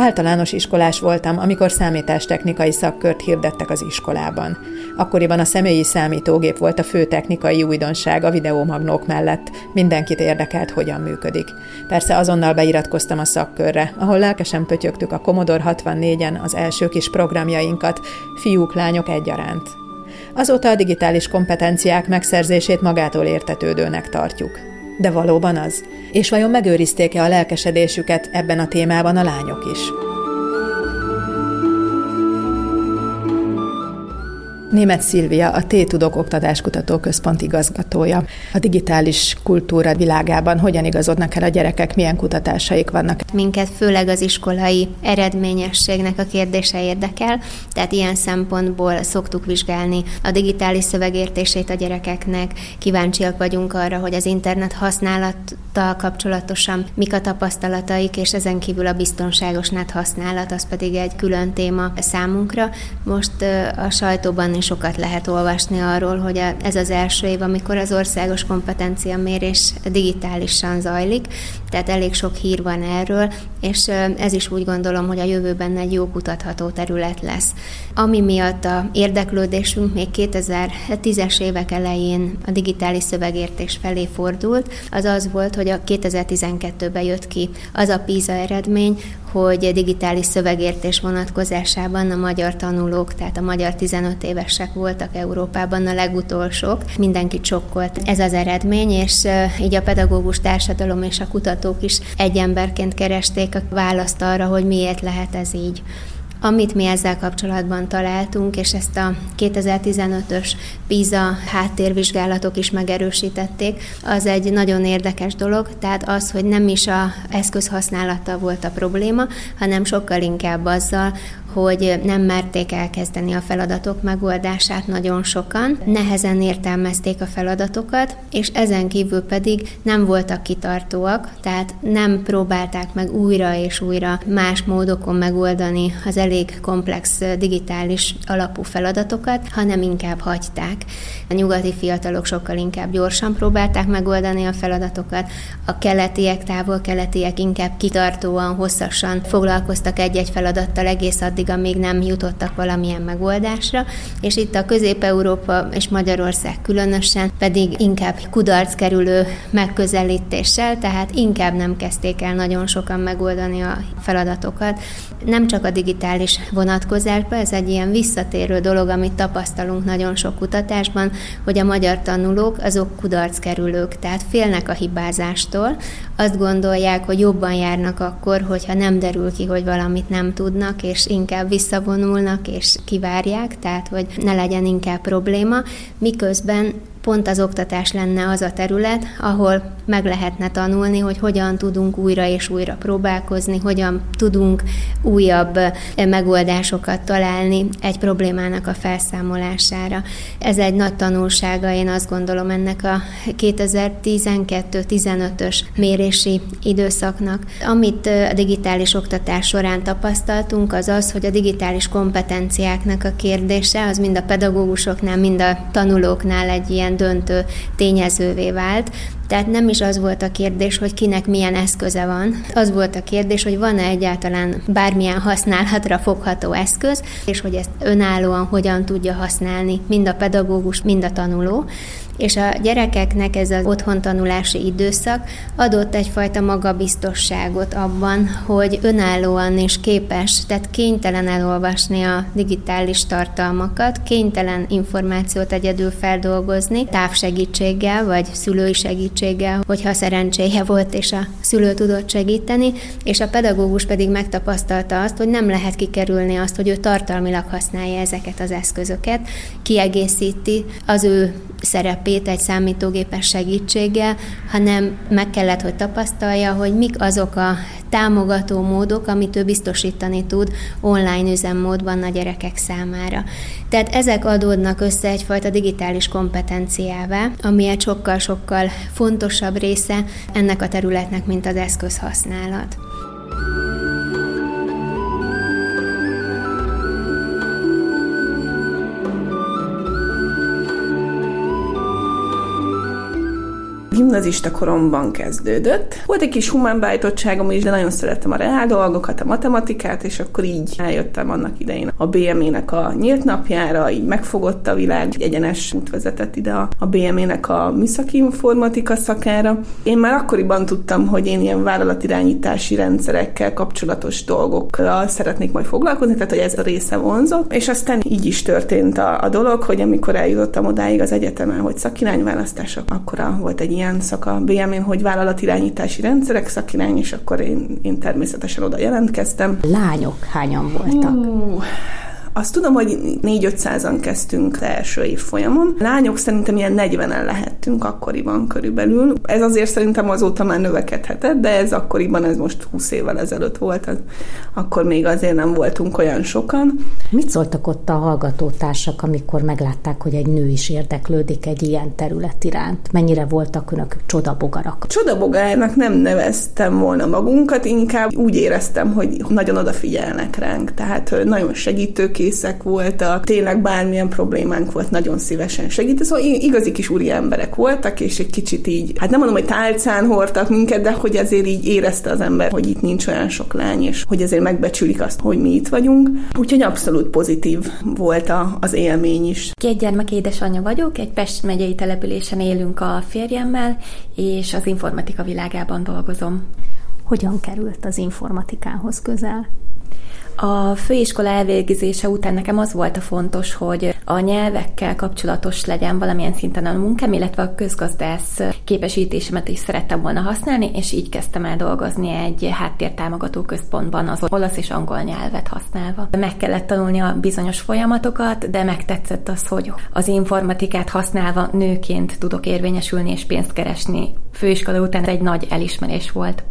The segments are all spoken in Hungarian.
Általános iskolás voltam, amikor számítástechnikai szakkört hirdettek az iskolában. Akkoriban a személyi számítógép volt a fő technikai újdonság a videómagnók mellett. Mindenkit érdekelt, hogyan működik. Persze azonnal beiratkoztam a szakkörre, ahol lelkesen pötyögtük a Commodore 64-en az első kis programjainkat, fiúk, lányok egyaránt. Azóta a digitális kompetenciák megszerzését magától értetődőnek tartjuk. De valóban az? És vajon megőrizték-e a lelkesedésüket ebben a témában a lányok is? Német Szilvia, a T-Tudok Oktatáskutató Központ igazgatója. A digitális kultúra világában hogyan igazodnak el a gyerekek, milyen kutatásaik vannak? Minket főleg az iskolai eredményességnek a kérdése érdekel, tehát ilyen szempontból szoktuk vizsgálni a digitális szövegértését a gyerekeknek. Kíváncsiak vagyunk arra, hogy az internet használattal kapcsolatosan mik a tapasztalataik, és ezen kívül a biztonságos net használat, az pedig egy külön téma számunkra. Most a sajtóban is sokat lehet olvasni arról, hogy ez az első év, amikor az országos kompetencia mérés digitálisan zajlik, tehát elég sok hír van erről, és ez is úgy gondolom, hogy a jövőben egy jó kutatható terület lesz. Ami miatt a érdeklődésünk még 2010-es évek elején a digitális szövegértés felé fordult, az az volt, hogy a 2012-ben jött ki az a PISA eredmény, hogy digitális szövegértés vonatkozásában a magyar tanulók, tehát a magyar 15 évesek voltak Európában a legutolsók. Mindenki csokkolt ez az eredmény, és így a pedagógus társadalom és a kutatók is egy emberként keresték a választ arra, hogy miért lehet ez így. Amit mi ezzel kapcsolatban találtunk, és ezt a 2015-ös PISA háttérvizsgálatok is megerősítették, az egy nagyon érdekes dolog, tehát az, hogy nem is a eszközhasználata volt a probléma, hanem sokkal inkább azzal, hogy nem merték elkezdeni a feladatok megoldását nagyon sokan, nehezen értelmezték a feladatokat, és ezen kívül pedig nem voltak kitartóak, tehát nem próbálták meg újra és újra más módokon megoldani az elég komplex digitális alapú feladatokat, hanem inkább hagyták. A nyugati fiatalok sokkal inkább gyorsan próbálták megoldani a feladatokat, a keletiek, távol-keletiek inkább kitartóan, hosszasan foglalkoztak egy-egy feladattal egész addig, addig, amíg nem jutottak valamilyen megoldásra, és itt a Közép-Európa és Magyarország különösen pedig inkább kudarc kerülő megközelítéssel, tehát inkább nem kezdték el nagyon sokan megoldani a feladatokat. Nem csak a digitális vonatkozásban, ez egy ilyen visszatérő dolog, amit tapasztalunk nagyon sok kutatásban, hogy a magyar tanulók azok kudarc kerülők, tehát félnek a hibázástól, azt gondolják, hogy jobban járnak akkor, hogyha nem derül ki, hogy valamit nem tudnak, és inkább visszavonulnak és kivárják, tehát hogy ne legyen inkább probléma, miközben pont az oktatás lenne az a terület, ahol meg lehetne tanulni, hogy hogyan tudunk újra és újra próbálkozni, hogyan tudunk újabb megoldásokat találni egy problémának a felszámolására. Ez egy nagy tanulsága, én azt gondolom ennek a 2012-15-ös mérési időszaknak. Amit a digitális oktatás során tapasztaltunk, az az, hogy a digitális kompetenciáknak a kérdése az mind a pedagógusoknál, mind a tanulóknál egy ilyen döntő tényezővé vált. Tehát nem is az volt a kérdés, hogy kinek milyen eszköze van. Az volt a kérdés, hogy van-e egyáltalán bármilyen használatra fogható eszköz, és hogy ezt önállóan hogyan tudja használni mind a pedagógus, mind a tanuló és a gyerekeknek ez az otthontanulási időszak adott egyfajta magabiztosságot abban, hogy önállóan is képes, tehát kénytelen elolvasni a digitális tartalmakat, kénytelen információt egyedül feldolgozni, távsegítséggel vagy szülői segítséggel, hogyha szerencséje volt és a szülő tudott segíteni, és a pedagógus pedig megtapasztalta azt, hogy nem lehet kikerülni azt, hogy ő tartalmilag használja ezeket az eszközöket, kiegészíti az ő szerepét egy számítógépes segítséggel, hanem meg kellett, hogy tapasztalja, hogy mik azok a támogató módok, amit ő biztosítani tud online üzemmódban a gyerekek számára. Tehát ezek adódnak össze egyfajta digitális kompetenciává, ami egy sokkal-sokkal fontosabb része ennek a területnek, mint az eszközhasználat. Gimnazista koromban kezdődött. Volt egy kis humán beállítottságom is, de nagyon szerettem a reál dolgokat, a matematikát, és akkor így eljöttem annak idején a BME-nek a nyílt napjára, így megfogott a világ, egyenes út vezetett ide a BME-nek a műszaki informatika szakára. Én már akkoriban tudtam, hogy én ilyen vállalatirányítási rendszerekkel kapcsolatos dolgokkal szeretnék majd foglalkozni, tehát hogy ez a része vonzott, és aztán így is történt a, a dolog, hogy amikor eljutottam odáig az egyetemen, hogy szakirányválasztások, akkor volt egy ilyen szak a BM-én, hogy vállalatirányítási rendszerek szakirány, és akkor én, én természetesen oda jelentkeztem. Lányok hányan voltak? Uh, azt tudom, hogy 4-500-an kezdtünk első év folyamon. Lányok szerintem ilyen 40-en lehettünk akkoriban körülbelül. Ez azért szerintem azóta már növekedhetett, de ez akkoriban, ez most 20 évvel ezelőtt volt, az, akkor még azért nem voltunk olyan sokan. Mit szóltak ott a hallgatótársak, amikor meglátták, hogy egy nő is érdeklődik egy ilyen terület iránt? Mennyire voltak önök csodabogarak? Csodabogárnak nem neveztem volna magunkat, inkább úgy éreztem, hogy nagyon odafigyelnek ránk, tehát nagyon segítők készek voltak, tényleg bármilyen problémánk volt, nagyon szívesen segít. Szóval igazi kis úri emberek voltak, és egy kicsit így, hát nem mondom, hogy tálcán hordtak minket, de hogy azért így érezte az ember, hogy itt nincs olyan sok lány, és hogy azért megbecsülik azt, hogy mi itt vagyunk. Úgyhogy abszolút pozitív volt a, az élmény is. Két gyermek édesanyja vagyok, egy Pest megyei településen élünk a férjemmel, és az informatika világában dolgozom. Hogyan került az informatikához közel? A főiskola elvégzése után nekem az volt a fontos, hogy a nyelvekkel kapcsolatos legyen valamilyen szinten a munkám, illetve a közgazdász képesítésemet is szerettem volna használni, és így kezdtem el dolgozni egy háttértámogató központban az olasz és angol nyelvet használva. Meg kellett tanulni a bizonyos folyamatokat, de megtetszett az, hogy az informatikát használva nőként tudok érvényesülni és pénzt keresni. Főiskola után egy nagy elismerés volt.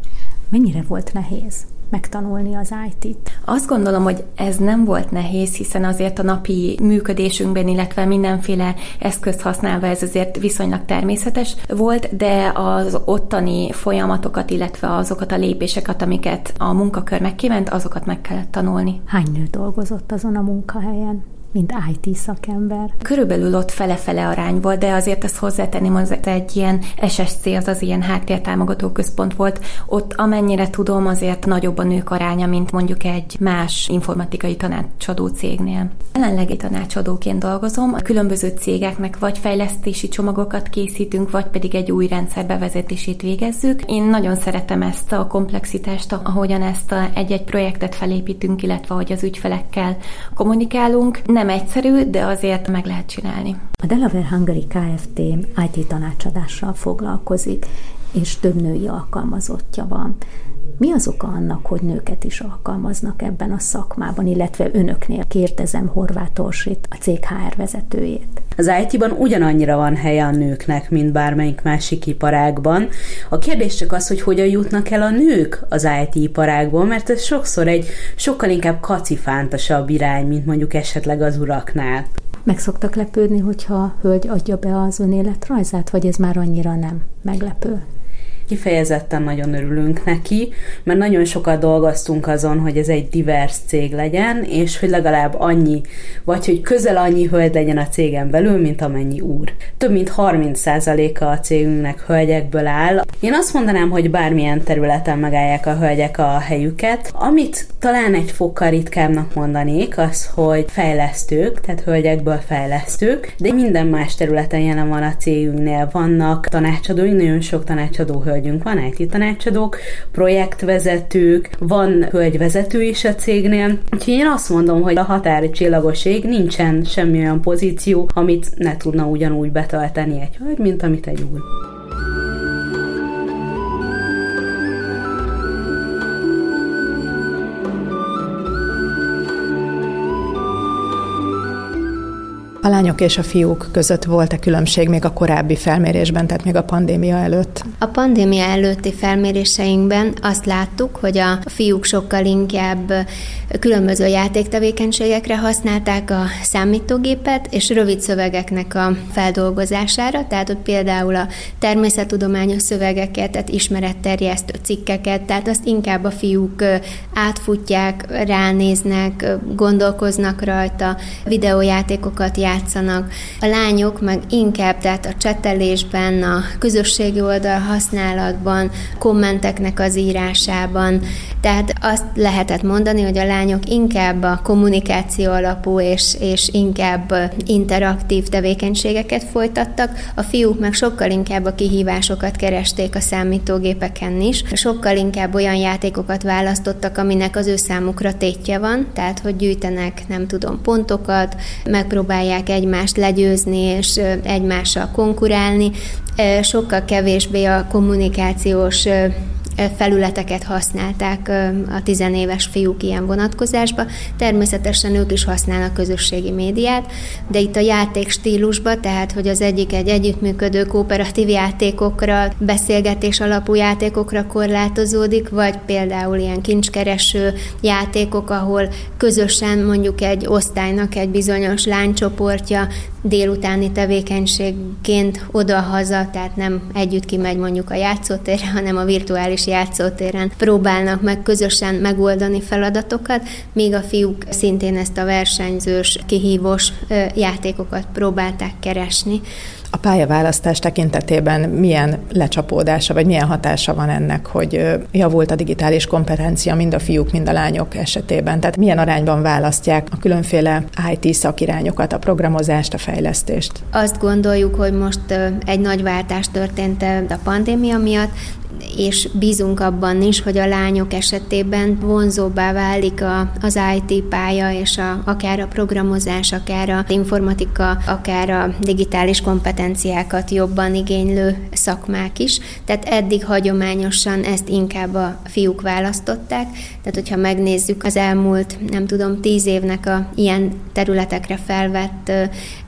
Mennyire volt nehéz? Megtanulni az IT-t? Azt gondolom, hogy ez nem volt nehéz, hiszen azért a napi működésünkben, illetve mindenféle eszközt használva ez azért viszonylag természetes volt, de az ottani folyamatokat, illetve azokat a lépéseket, amiket a munkakör megkívánt, azokat meg kellett tanulni. Hány nő dolgozott azon a munkahelyen? Mint IT szakember? Körülbelül ott fele-fele arány volt, de azért ezt hozzátenném, az egy ilyen SSC, az az ilyen háttértámogató központ volt. Ott amennyire tudom, azért nagyobb a nők aránya, mint mondjuk egy más informatikai tanácsadó cégnél. Jelenleg egy tanácsadóként dolgozom, a különböző cégeknek vagy fejlesztési csomagokat készítünk, vagy pedig egy új rendszer bevezetését végezzük. Én nagyon szeretem ezt a komplexitást, ahogyan ezt a egy-egy projektet felépítünk, illetve hogy az ügyfelekkel kommunikálunk. Nem nem egyszerű, de azért meg lehet csinálni. A Delaware Hungary Kft. IT tanácsadással foglalkozik, és több női alkalmazottja van. Mi az oka annak, hogy nőket is alkalmaznak ebben a szakmában, illetve önöknél? Kérdezem Horváth Orsit, a cég HR vezetőjét. Az IT-ban ugyanannyira van helye a nőknek, mint bármelyik másik iparágban. A kérdés csak az, hogy hogyan jutnak el a nők az IT iparágból, mert ez sokszor egy sokkal inkább kacifántasabb irány, mint mondjuk esetleg az uraknál. Meg szoktak lepődni, hogyha hölgy adja be az önéletrajzát, vagy ez már annyira nem meglepő? Kifejezetten nagyon örülünk neki, mert nagyon sokat dolgoztunk azon, hogy ez egy divers cég legyen, és hogy legalább annyi, vagy hogy közel annyi hölgy legyen a cégen belül, mint amennyi úr. Több mint 30%-a a cégünknek hölgyekből áll. Én azt mondanám, hogy bármilyen területen megállják a hölgyek a helyüket. Amit talán egy fokkal ritkábbnak mondanék, az, hogy fejlesztők, tehát hölgyekből fejlesztők, de minden más területen jelen van a cégünknél. Vannak tanácsadóink, nagyon sok tanácsadó hölgy hölgyünk van, IT tanácsadók, projektvezetők, van hölgyvezető is a cégnél. Úgyhogy én azt mondom, hogy a határi csillagoség nincsen semmi olyan pozíció, amit ne tudna ugyanúgy betölteni egy hölgy, mint amit egy úr. A lányok és a fiúk között volt-e különbség még a korábbi felmérésben, tehát még a pandémia előtt? A pandémia előtti felméréseinkben azt láttuk, hogy a fiúk sokkal inkább különböző játéktevékenységekre használták a számítógépet, és rövid szövegeknek a feldolgozására, tehát ott például a természettudományos szövegeket, tehát ismeretterjesztő cikkeket, tehát azt inkább a fiúk átfutják, ránéznek, gondolkoznak rajta, videójátékokat játszanak, játszanak. A lányok meg inkább, tehát a csetelésben, a közösségi oldal használatban, kommenteknek az írásában. Tehát azt lehetett mondani, hogy a lányok inkább a kommunikáció alapú és, és inkább interaktív tevékenységeket folytattak, a fiúk meg sokkal inkább a kihívásokat keresték a számítógépeken is, sokkal inkább olyan játékokat választottak, aminek az ő számukra tétje van, tehát hogy gyűjtenek, nem tudom, pontokat, megpróbálják egymást legyőzni és egymással konkurálni, sokkal kevésbé a kommunikációs felületeket használták a tizenéves fiúk ilyen vonatkozásba. Természetesen ők is használnak közösségi médiát, de itt a játék stílusba, tehát hogy az egyik egy együttműködő kooperatív játékokra, beszélgetés alapú játékokra korlátozódik, vagy például ilyen kincskereső játékok, ahol közösen mondjuk egy osztálynak egy bizonyos lánycsoportja délutáni tevékenységként oda-haza, tehát nem együtt kimegy mondjuk a játszótérre, hanem a virtuális játszótéren próbálnak meg közösen megoldani feladatokat, míg a fiúk szintén ezt a versenyzős, kihívós játékokat próbálták keresni. A pályaválasztás tekintetében milyen lecsapódása, vagy milyen hatása van ennek, hogy javult a digitális kompetencia mind a fiúk, mind a lányok esetében? Tehát milyen arányban választják a különféle IT szakirányokat, a programozást, a fejlesztést? Azt gondoljuk, hogy most egy nagy váltás történt a pandémia miatt, és bízunk abban is, hogy a lányok esetében vonzóbbá válik a, az IT pálya, és a, akár a programozás, akár a informatika, akár a digitális kompetenciákat jobban igénylő szakmák is. Tehát eddig hagyományosan ezt inkább a fiúk választották, tehát hogyha megnézzük az elmúlt, nem tudom, tíz évnek a ilyen területekre felvett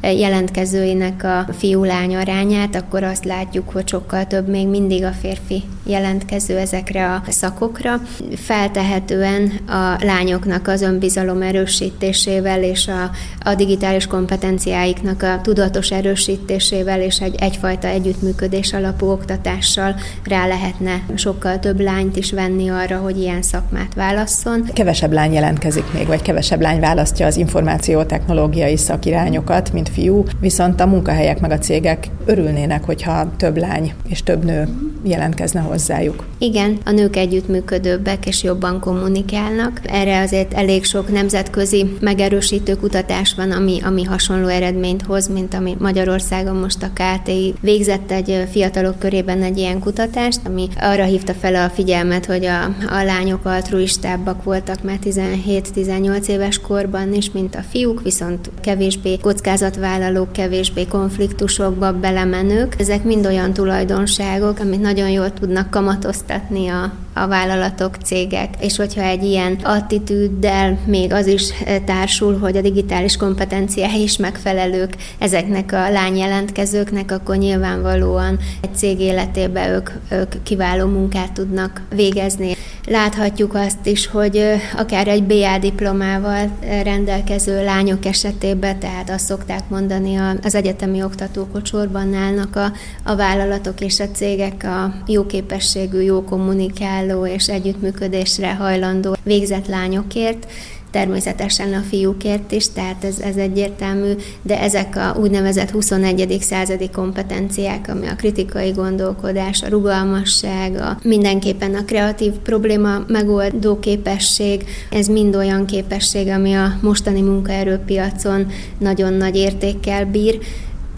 jelentkezőinek a fiú-lány arányát, akkor azt látjuk, hogy sokkal több még mindig a férfi jelentkező ezekre a szakokra. Feltehetően a lányoknak az önbizalom erősítésével és a, a digitális kompetenciáiknak a tudatos erősítésével és egy, egyfajta együttműködés alapú oktatással rá lehetne sokkal több lányt is venni arra, hogy ilyen szakmát válasszon. Kevesebb lány jelentkezik még, vagy kevesebb lány választja az információtechnológiai szakirányokat, mint fiú, viszont a munkahelyek meg a cégek örülnének, hogyha több lány és több nő jelentkezne hozzájuk. Igen, a nők együttműködőbbek és jobban kommunikálnak. Erre azért elég sok nemzetközi megerősítő kutatás van, ami, ami hasonló eredményt hoz, mint ami Magyarországon most a KTI végzett egy fiatalok körében egy ilyen kutatást, ami arra hívta fel a figyelmet, hogy a, a lányok altruistábbak voltak már 17-18 éves korban is, mint a fiúk, viszont kevésbé kockázatvállalók, kevésbé konfliktusokba belemenők. Ezek mind olyan tulajdonságok, amit nagyon jól tudnak kamatoztatni a, a vállalatok, cégek. És hogyha egy ilyen attitűddel még az is eh, társul, hogy a digitális kompetenciái is megfelelők ezeknek a lányjelentkezőknek, akkor nyilvánvalóan egy cég életében ők, ők kiváló munkát tudnak végezni. Láthatjuk azt is, hogy akár egy BA diplomával rendelkező lányok esetében, tehát azt szokták mondani az egyetemi oktatók, hogy sorban állnak a, a vállalatok és a cégek a jó képességű, jó kommunikáló és együttműködésre hajlandó végzett lányokért, természetesen a fiúkért is, tehát ez, ez egyértelmű, de ezek a úgynevezett 21. századi kompetenciák, ami a kritikai gondolkodás, a rugalmasság, a mindenképpen a kreatív probléma megoldó képesség, ez mind olyan képesség, ami a mostani munkaerőpiacon nagyon nagy értékkel bír,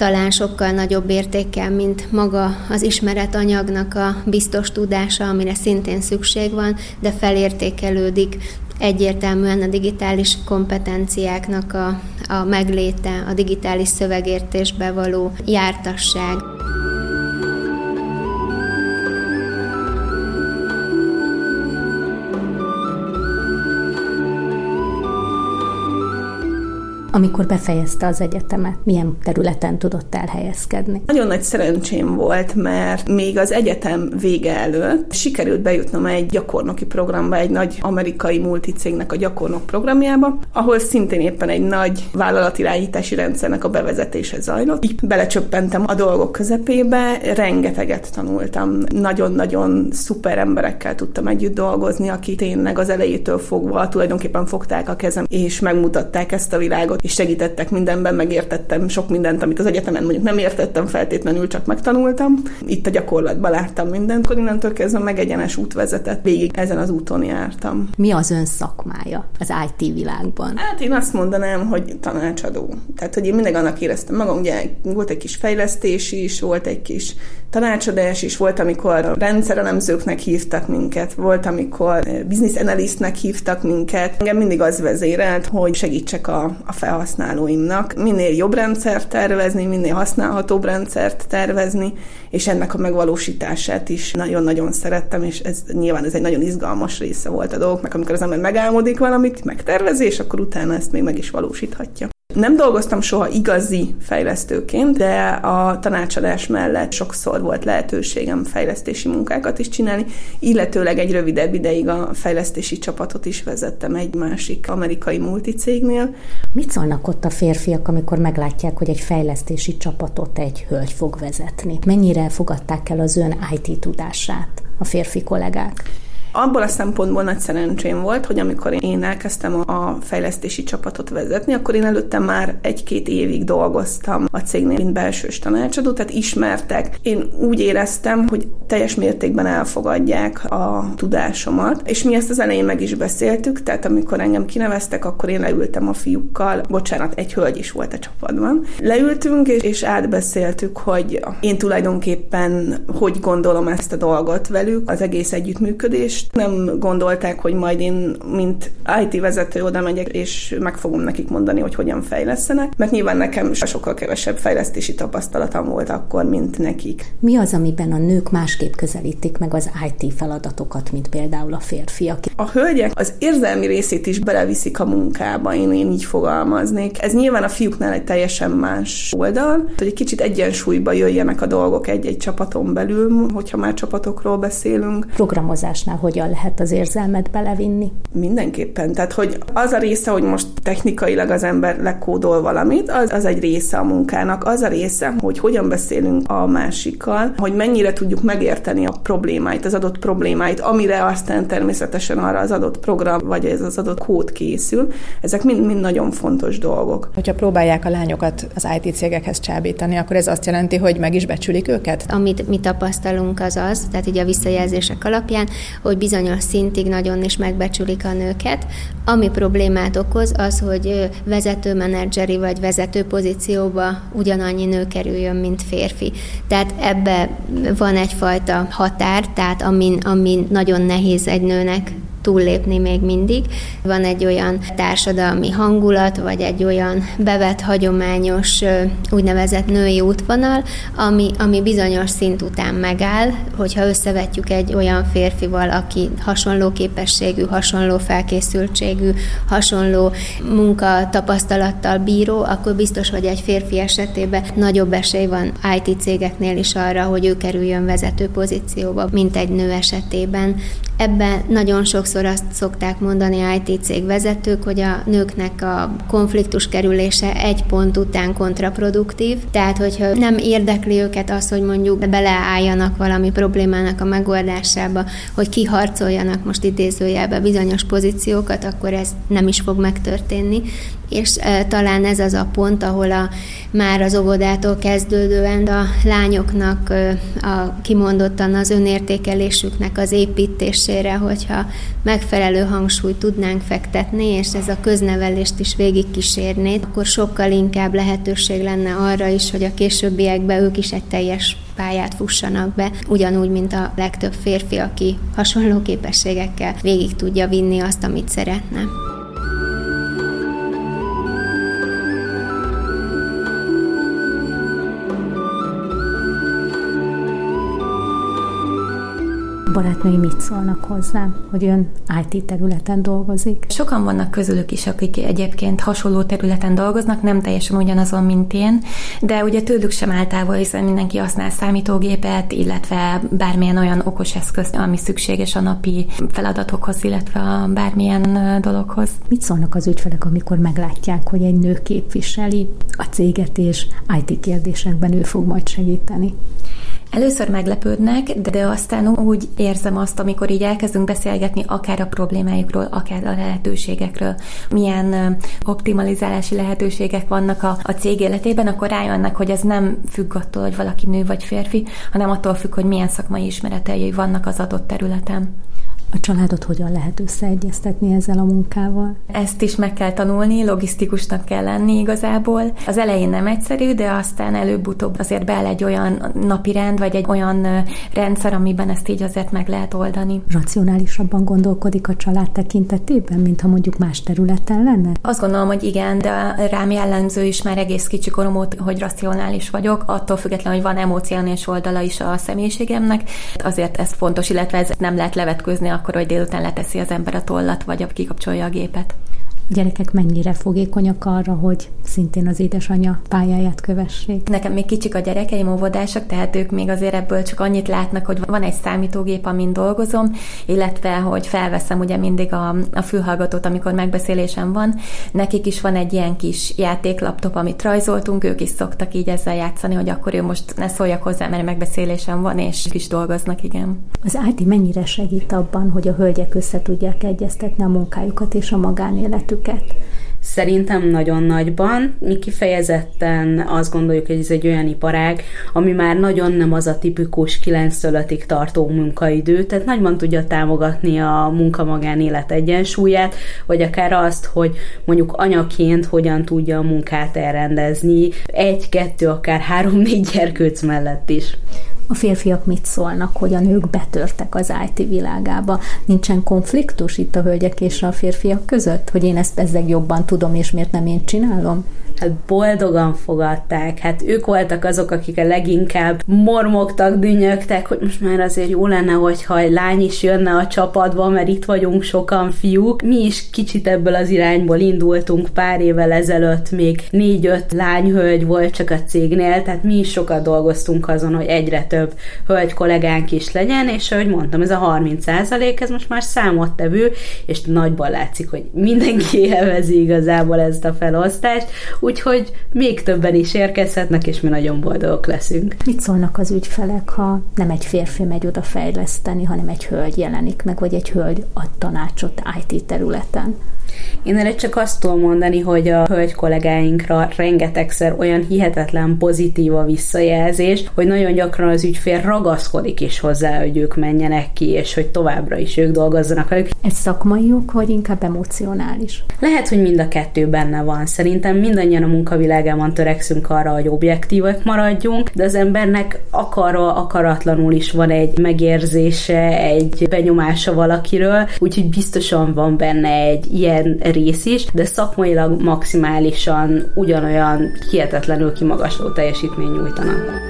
talán sokkal nagyobb értékkel, mint maga az ismeretanyagnak a biztos tudása, amire szintén szükség van, de felértékelődik egyértelműen a digitális kompetenciáknak a, a megléte, a digitális szövegértésbe való jártasság. Amikor befejezte az egyetemet, milyen területen tudott elhelyezkedni? Nagyon nagy szerencsém volt, mert még az egyetem vége előtt sikerült bejutnom egy gyakornoki programba, egy nagy amerikai multicégnek a gyakornok programjába, ahol szintén éppen egy nagy vállalatirányítási rendszernek a bevezetése zajlott. Így belecsöppentem a dolgok közepébe, rengeteget tanultam, nagyon-nagyon szuper emberekkel tudtam együtt dolgozni, akik tényleg az elejétől fogva tulajdonképpen fogták a kezem, és megmutatták ezt a világot, és segítettek mindenben, megértettem sok mindent, amit az egyetemen mondjuk nem értettem feltétlenül, csak megtanultam. Itt a gyakorlatban láttam mindent, akkor innentől kezdve meg egyenes út vezetett. Végig ezen az úton jártam. Mi az ön szakmája az IT világban? Hát én azt mondanám, hogy tanácsadó. Tehát, hogy én mindig annak éreztem magam, ugye volt egy kis fejlesztés is, volt egy kis tanácsadás is, volt, amikor rendszerelemzőknek hívtak minket, volt, amikor business analystnek hívtak minket. Engem mindig az vezérelt, hogy segítsek a, a felhasználóimnak. Minél jobb rendszert tervezni, minél használhatóbb rendszert tervezni, és ennek a megvalósítását is nagyon-nagyon szerettem, és ez nyilván ez egy nagyon izgalmas része volt a dolgoknak, amikor az ember megálmodik valamit, megtervezi, és akkor utána ezt még meg is valósíthatja. Nem dolgoztam soha igazi fejlesztőként, de a tanácsadás mellett sokszor volt lehetőségem fejlesztési munkákat is csinálni, illetőleg egy rövidebb ideig a fejlesztési csapatot is vezettem egy másik amerikai multicégnél. Mit szólnak ott a férfiak, amikor meglátják, hogy egy fejlesztési csapatot egy hölgy fog vezetni? Mennyire fogadták el az ön IT tudását a férfi kollégák? Abból a szempontból nagy szerencsém volt, hogy amikor én elkezdtem a fejlesztési csapatot vezetni, akkor én előtte már egy-két évig dolgoztam a cégnél, mint belsős tanácsadó, tehát ismertek. Én úgy éreztem, hogy teljes mértékben elfogadják a tudásomat, és mi ezt az elején meg is beszéltük, tehát amikor engem kineveztek, akkor én leültem a fiúkkal, bocsánat, egy hölgy is volt a csapatban. Leültünk, és átbeszéltük, hogy én tulajdonképpen hogy gondolom ezt a dolgot velük, az egész együttműködés, nem gondolták, hogy majd én, mint IT vezető oda megyek, és meg fogom nekik mondani, hogy hogyan fejlesztenek, mert nyilván nekem sokkal kevesebb fejlesztési tapasztalatom volt akkor, mint nekik. Mi az, amiben a nők másképp közelítik meg az IT feladatokat, mint például a férfiak? A hölgyek az érzelmi részét is beleviszik a munkába, én, én így fogalmaznék. Ez nyilván a fiúknál egy teljesen más oldal, hogy egy kicsit egyensúlyba jöjjenek a dolgok egy-egy csapaton belül, hogyha már csapatokról beszélünk. Programozásnál hogy hogyan lehet az érzelmet belevinni? Mindenképpen. Tehát, hogy az a része, hogy most technikailag az ember lekódol valamit, az, az egy része a munkának. Az a része, hogy hogyan beszélünk a másikkal, hogy mennyire tudjuk megérteni a problémáit, az adott problémáit, amire aztán természetesen arra az adott program, vagy ez az adott kód készül. Ezek mind-mind nagyon fontos dolgok. Hogyha próbálják a lányokat az IT cégekhez csábítani, akkor ez azt jelenti, hogy meg is becsülik őket? Amit mi tapasztalunk az az, tehát így a visszajelzések alapján, hogy bizonyos szintig nagyon is megbecsülik a nőket. Ami problémát okoz, az, hogy vezető menedzseri vagy vezető pozícióba ugyanannyi nő kerüljön, mint férfi. Tehát ebbe van egyfajta határ, tehát amin, amin nagyon nehéz egy nőnek túllépni még mindig. Van egy olyan társadalmi hangulat, vagy egy olyan bevett hagyományos úgynevezett női útvonal, ami, ami bizonyos szint után megáll, hogyha összevetjük egy olyan férfival, aki hasonló képességű, hasonló felkészültségű, hasonló munkatapasztalattal bíró, akkor biztos, hogy egy férfi esetében nagyobb esély van IT cégeknél is arra, hogy ő kerüljön vezető pozícióba, mint egy nő esetében. Ebben nagyon sokszor azt szokták mondani IT cég vezetők, hogy a nőknek a konfliktus kerülése egy pont után kontraproduktív, tehát hogyha nem érdekli őket az, hogy mondjuk beleálljanak valami problémának a megoldásába, hogy kiharcoljanak most idézőjelbe bizonyos pozíciókat, akkor ez nem is fog megtörténni és talán ez az a pont, ahol a, már az óvodától kezdődően a lányoknak a, kimondottan az önértékelésüknek az építésére, hogyha megfelelő hangsúlyt tudnánk fektetni, és ez a köznevelést is végigkísérné, akkor sokkal inkább lehetőség lenne arra is, hogy a későbbiekben ők is egy teljes pályát fussanak be, ugyanúgy, mint a legtöbb férfi, aki hasonló képességekkel végig tudja vinni azt, amit szeretne. Barátnői mit szólnak hozzá, hogy ön IT területen dolgozik? Sokan vannak közülük is, akik egyébként hasonló területen dolgoznak, nem teljesen ugyanazon, mint én, de ugye tőlük sem távol, hiszen mindenki használ számítógépet, illetve bármilyen olyan okos eszközt, ami szükséges a napi feladatokhoz, illetve a bármilyen dologhoz. Mit szólnak az ügyfelek, amikor meglátják, hogy egy nő képviseli a céget, és IT kérdésekben ő fog majd segíteni? Először meglepődnek, de aztán úgy érzem azt, amikor így elkezdünk beszélgetni akár a problémáikról, akár a lehetőségekről, milyen optimalizálási lehetőségek vannak a, a cég életében, akkor rájönnek, hogy ez nem függ attól, hogy valaki nő vagy férfi, hanem attól függ, hogy milyen szakmai ismeretei vannak az adott területen. A családot hogyan lehet összeegyeztetni ezzel a munkával? Ezt is meg kell tanulni, logisztikusnak kell lenni igazából. Az elején nem egyszerű, de aztán előbb-utóbb azért beáll egy olyan napi rend, vagy egy olyan rendszer, amiben ezt így azért meg lehet oldani. Racionálisabban gondolkodik a család tekintetében, mint ha mondjuk más területen lenne? Azt gondolom, hogy igen, de rám jellemző is már egész kicsi korom óta, hogy racionális vagyok, attól függetlenül, hogy van emocionális oldala is a személyiségemnek. Azért ez fontos, illetve ez nem lehet levetkőzni a akkor, hogy délután leteszi az ember a tollat, vagy kikapcsolja a gépet gyerekek mennyire fogékonyak arra, hogy szintén az édesanyja pályáját kövessék? Nekem még kicsik a gyerekeim óvodások, tehát ők még azért ebből csak annyit látnak, hogy van egy számítógép, amin dolgozom, illetve, hogy felveszem ugye mindig a, a fülhallgatót, amikor megbeszélésem van. Nekik is van egy ilyen kis játéklaptop, amit rajzoltunk, ők is szoktak így ezzel játszani, hogy akkor ő most ne szóljak hozzá, mert megbeszélésem van, és is dolgoznak, igen. Az IT mennyire segít abban, hogy a hölgyek össze tudják egyeztetni a munkájukat és a magánéletüket? Őket? Szerintem nagyon nagyban. Mi kifejezetten azt gondoljuk, hogy ez egy olyan iparág, ami már nagyon nem az a tipikus 9 5 tartó munkaidő, tehát nagyban tudja támogatni a munka-magánélet egyensúlyát, vagy akár azt, hogy mondjuk anyaként hogyan tudja a munkát elrendezni, egy, kettő, akár három-négy gyerkőc mellett is a férfiak mit szólnak, hogy a nők betörtek az IT világába. Nincsen konfliktus itt a hölgyek és a férfiak között, hogy én ezt ezzel jobban tudom, és miért nem én csinálom? hát boldogan fogadták. Hát ők voltak azok, akik a leginkább mormogtak, dünnyögtek, hogy most már azért jó lenne, hogyha egy lány is jönne a csapatba, mert itt vagyunk sokan fiúk. Mi is kicsit ebből az irányból indultunk pár évvel ezelőtt, még négy-öt lányhölgy volt csak a cégnél, tehát mi is sokat dolgoztunk azon, hogy egyre több hölgy kollégánk is legyen, és ahogy mondtam, ez a 30% ez most már számottevő, és nagyban látszik, hogy mindenki élvezi igazából ezt a felosztást, úgyhogy még többen is érkezhetnek, és mi nagyon boldogok leszünk. Mit szólnak az ügyfelek, ha nem egy férfi megy oda fejleszteni, hanem egy hölgy jelenik meg, vagy egy hölgy ad tanácsot IT területen? Én erre csak azt tudom mondani, hogy a hölgy kollégáinkra rengetegszer olyan hihetetlen pozitív a visszajelzés, hogy nagyon gyakran az ügyfél ragaszkodik is hozzá, hogy ők menjenek ki, és hogy továbbra is ők dolgozzanak velük. Ez szakmai ok, vagy inkább emocionális? Lehet, hogy mind a kettő benne van. Szerintem mindannyian a munkavilágában törekszünk arra, hogy objektívek maradjunk, de az embernek akarva, akaratlanul is van egy megérzése, egy benyomása valakiről, úgyhogy biztosan van benne egy ilyen rész is, de szakmailag maximálisan ugyanolyan hihetetlenül kimagasló teljesítmény nyújtanak.